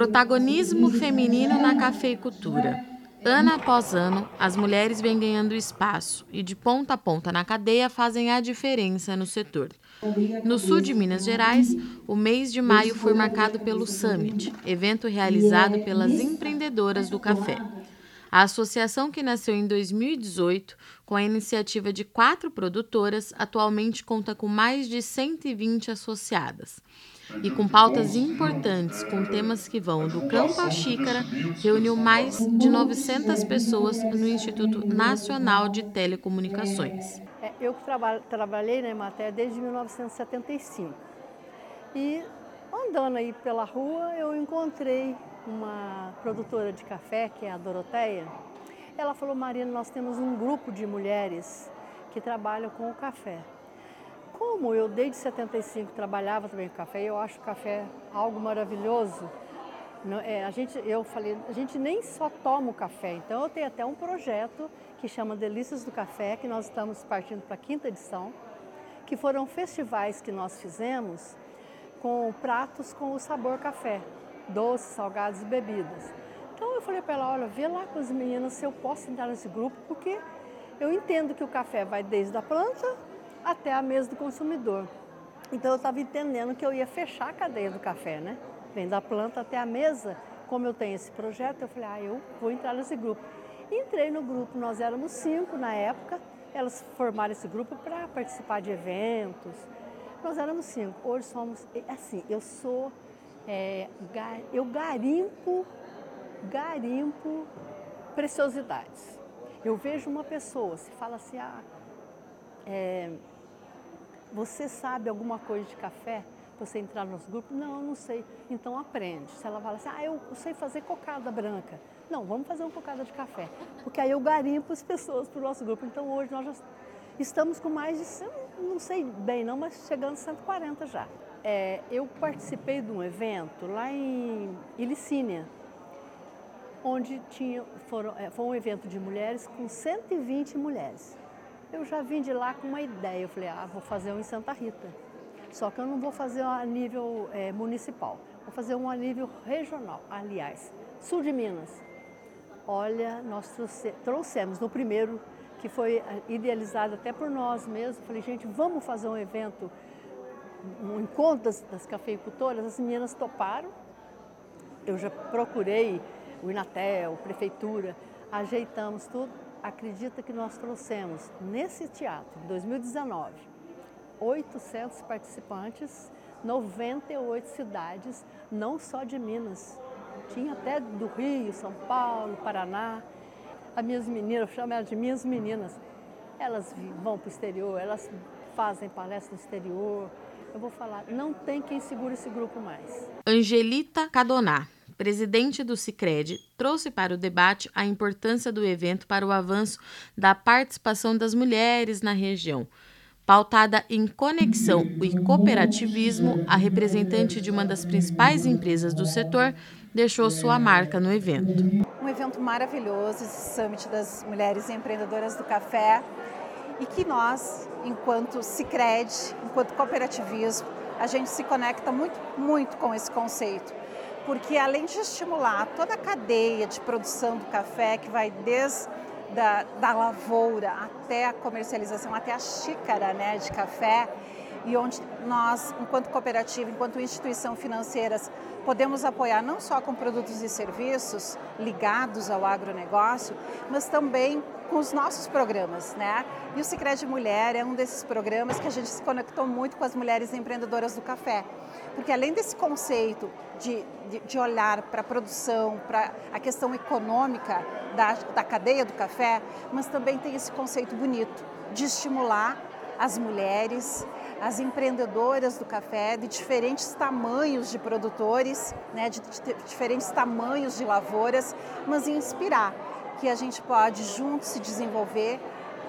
Protagonismo feminino na cafeicultura. Ano após ano, as mulheres vêm ganhando espaço e, de ponta a ponta na cadeia, fazem a diferença no setor. No sul de Minas Gerais, o mês de maio foi marcado pelo Summit, evento realizado pelas empreendedoras do café. A associação, que nasceu em 2018 com a iniciativa de quatro produtoras, atualmente conta com mais de 120 associadas. E com pautas importantes, com temas que vão do campo à xícara, reuniu mais de 900 pessoas no Instituto Nacional de Telecomunicações. É, eu traba trabalhei na Emater desde 1975 e andando aí pela rua eu encontrei uma produtora de café, que é a Doroteia, ela falou, Marina, nós temos um grupo de mulheres que trabalham com o café. Como eu desde 75 trabalhava também com café, eu acho o café algo maravilhoso. É, a gente, eu falei, a gente nem só toma o café, então eu tenho até um projeto que chama Delícias do Café, que nós estamos partindo para a quinta edição, que foram festivais que nós fizemos com pratos com o sabor café doces, salgados e bebidas. Então eu falei para ela, olha, vê lá com as meninas se eu posso entrar nesse grupo, porque eu entendo que o café vai desde a planta até a mesa do consumidor. Então eu estava entendendo que eu ia fechar a cadeia do café, né? Vem da planta até a mesa. Como eu tenho esse projeto, eu falei, ah, eu vou entrar nesse grupo. Entrei no grupo, nós éramos cinco na época, elas formaram esse grupo para participar de eventos. Nós éramos cinco, hoje somos, assim, eu sou é, eu garimpo, garimpo preciosidades. Eu vejo uma pessoa, se fala assim, ah, é, você sabe alguma coisa de café? Você entrar nos grupos? Não, não sei. Então aprende. Se ela fala assim, ah, eu sei fazer cocada branca. Não, vamos fazer uma cocada de café. Porque aí eu garimpo as pessoas para o nosso grupo. Então hoje nós já estamos com mais de, não sei bem não, mas chegando a 140 já. É, eu participei de um evento lá em Ilicínia, onde tinha, foram, é, foi um evento de mulheres com 120 mulheres. Eu já vim de lá com uma ideia, eu falei, ah, vou fazer um em Santa Rita. Só que eu não vou fazer a nível é, municipal, vou fazer um a nível regional, aliás, sul de Minas. Olha, nós trouxe, trouxemos no primeiro, que foi é, idealizado até por nós mesmos, falei, gente, vamos fazer um evento um encontro das, das cafeicultoras, as meninas toparam. Eu já procurei o Inatel, a prefeitura, ajeitamos tudo. Acredita que nós trouxemos nesse teatro, em 2019, 800 participantes, 98 cidades, não só de Minas. Tinha até do Rio, São Paulo, Paraná. As minhas meninas, eu chamo elas de minhas meninas, elas vão para o exterior, elas fazem palestra no exterior, eu vou falar, não tem quem segure esse grupo mais. Angelita Cadoná, presidente do Cicred, trouxe para o debate a importância do evento para o avanço da participação das mulheres na região. Pautada em conexão e cooperativismo, a representante de uma das principais empresas do setor deixou sua marca no evento. Um evento maravilhoso, esse Summit das Mulheres Empreendedoras do Café, e que nós, enquanto Cicred, enquanto cooperativismo, a gente se conecta muito, muito com esse conceito. Porque além de estimular toda a cadeia de produção do café, que vai desde da, da lavoura até a comercialização, até a xícara né, de café, e onde nós, enquanto cooperativa, enquanto instituição financeiras, podemos apoiar não só com produtos e serviços ligados ao agronegócio, mas também com os nossos programas, né? E o Sicredi Mulher é um desses programas que a gente se conectou muito com as mulheres empreendedoras do café, porque além desse conceito de, de, de olhar para a produção, para a questão econômica da, da cadeia do café, mas também tem esse conceito bonito de estimular as mulheres, as empreendedoras do café de diferentes tamanhos de produtores, né, de, diferentes tamanhos de lavouras, mas inspirar que a gente pode junto se desenvolver,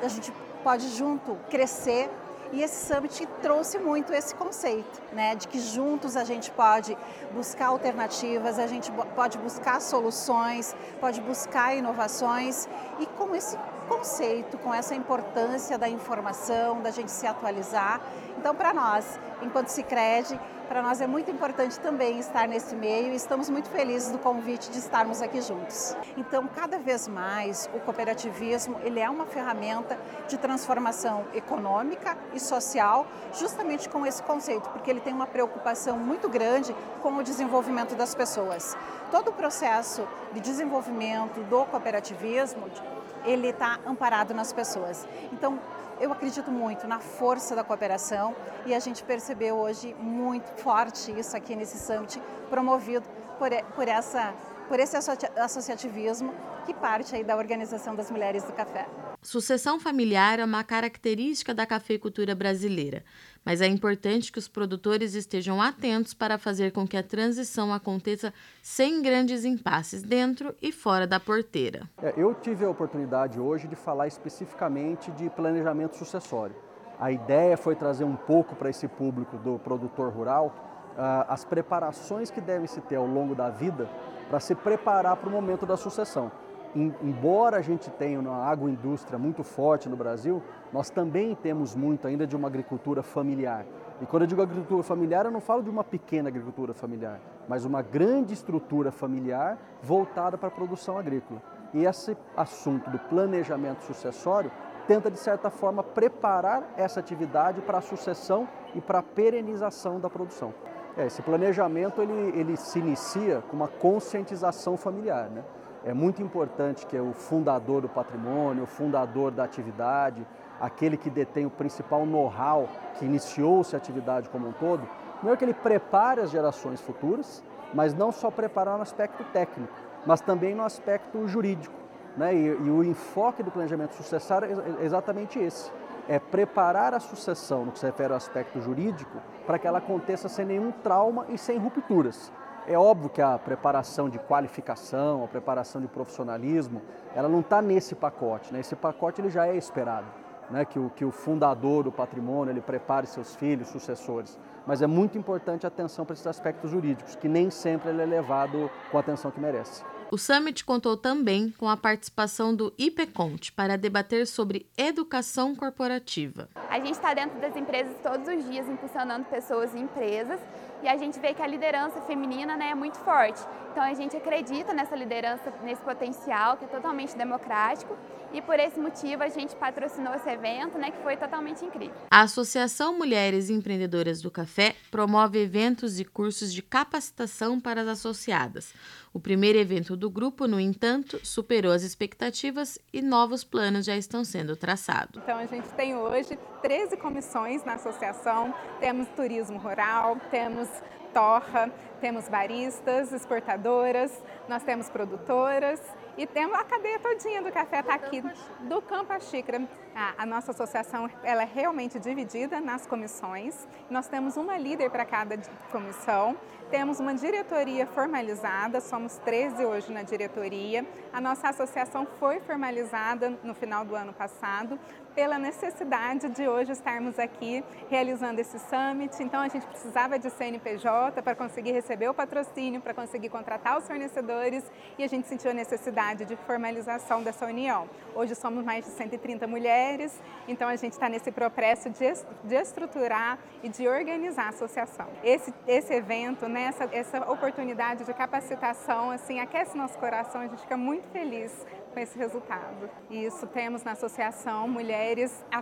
a gente pode junto crescer e esse summit trouxe muito esse conceito, né, de que juntos a gente pode buscar alternativas, a gente pode buscar soluções, pode buscar inovações e com esse conceito, com essa importância da informação, da gente se atualizar. Então, para nós, enquanto Cicred, Para nós é muito importante também estar nesse meio e estamos muito felizes do convite de estarmos aqui juntos. Então, cada vez mais, o cooperativismo ele é uma ferramenta de transformação econômica e social, justamente com esse conceito, porque ele tem uma preocupação muito grande com o desenvolvimento das pessoas. Todo o processo de desenvolvimento do cooperativismo, ele está amparado nas pessoas. Então, eu acredito muito na força da cooperação e a gente percebeu hoje muito forte isso aqui nesse summit promovido por, por, essa, por esse associativismo que parte aí da Organização das Mulheres do Café. Sucessão familiar é uma característica da cafeicultura brasileira, mas é importante que os produtores estejam atentos para fazer com que a transição aconteça sem grandes impasses dentro e fora da porteira. É, eu tive a oportunidade hoje de falar especificamente de planejamento sucessório. A ideia foi trazer um pouco para esse público do produtor rural uh, as preparações que devem se ter ao longo da vida para se preparar para o momento da sucessão embora a gente tenha uma agroindústria muito forte no Brasil, nós também temos muito ainda de uma agricultura familiar. E quando eu digo agricultura familiar, eu não falo de uma pequena agricultura familiar, mas uma grande estrutura familiar voltada para a produção agrícola. E esse assunto do planejamento sucessório tenta, de certa forma, preparar essa atividade para a sucessão e para a perenização da produção. É, esse planejamento ele, ele se inicia com uma conscientização familiar. Né? É muito importante que o fundador do patrimônio, o fundador da atividade, aquele que detém o principal know-how que iniciou-se a atividade como um todo, não é que ele prepare as gerações futuras, mas não só preparar no aspecto técnico, mas também no aspecto jurídico. Né? E, e o enfoque do planejamento sucessório é exatamente esse. É preparar a sucessão no que se refere ao aspecto jurídico para que ela aconteça sem nenhum trauma e sem rupturas. É óbvio que a preparação de qualificação, a preparação de profissionalismo, ela não está nesse pacote. Né? Esse pacote ele já é esperado, né? que, o, que o fundador do patrimônio ele prepare seus filhos, sucessores. Mas é muito importante a atenção para esses aspectos jurídicos, que nem sempre ele é levado com a atenção que merece. O Summit contou também com a participação do IPConte para debater sobre educação corporativa. A gente está dentro das empresas todos os dias impulsionando pessoas e empresas e a gente vê que a liderança feminina né, é muito forte. Então a gente acredita nessa liderança, nesse potencial que é totalmente democrático e por esse motivo a gente patrocinou esse evento, né, que foi totalmente incrível. A Associação Mulheres Empreendedoras do Café promove eventos e cursos de capacitação para as associadas. O primeiro evento do grupo, no entanto, superou as expectativas e novos planos já estão sendo traçados. Então a gente tem hoje 13 comissões na associação, temos turismo rural, temos torra, temos baristas, exportadoras, nós temos produtoras e temos a cadeia todinha do café está aqui, do Campo à Xícara. A, a, nossa associação ela é realmente dividida nas comissões. Nós temos uma líder para cada comissão. Temos uma diretoria formalizada, somos 13 hoje na diretoria. A nossa associação foi formalizada no final do ano passado pela necessidade de hoje estarmos aqui realizando esse summit. Então a gente precisava de CNPJ para conseguir receber o patrocínio, para conseguir contratar os fornecedores e a gente sentiu a necessidade de formalização dessa união. Hoje somos mais de 130 mulheres, então a gente está nesse processo de, de estruturar e de organizar a associação. Esse, esse evento, né, essa, essa oportunidade de capacitação, assim, aquece nosso coração, a gente fica muito feliz com esse resultado. Isso temos na associação mulheres à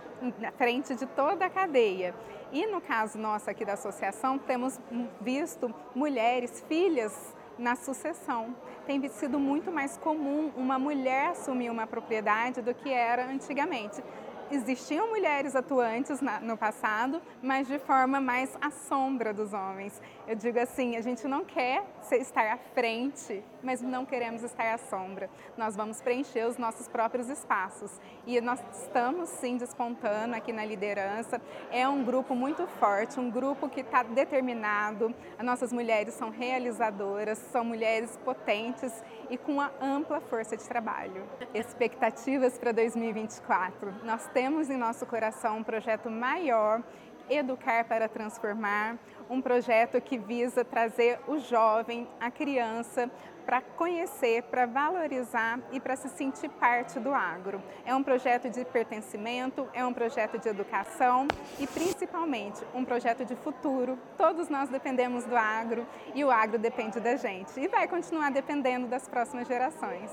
frente de toda a cadeia. E no caso nosso aqui da associação, temos visto mulheres, filhas na sucessão. Tem sido muito mais comum uma mulher assumir uma propriedade do que era antigamente existiam mulheres atuantes na, no passado, mas de forma mais à sombra dos homens. Eu digo assim, a gente não quer estar à frente, mas não queremos estar à sombra. Nós vamos preencher os nossos próprios espaços. E nós estamos sim despontando aqui na liderança. É um grupo muito forte, um grupo que está determinado. As nossas mulheres são realizadoras, são mulheres potentes e com uma ampla força de trabalho. Expectativas para 2024. Nós temos em nosso coração um projeto maior Educar para Transformar, um projeto que visa trazer o jovem, a criança, para conhecer, para valorizar e para se sentir parte do agro. É um projeto de pertencimento, é um projeto de educação e principalmente um projeto de futuro. Todos nós dependemos do agro e o agro depende da gente e vai continuar dependendo das próximas gerações.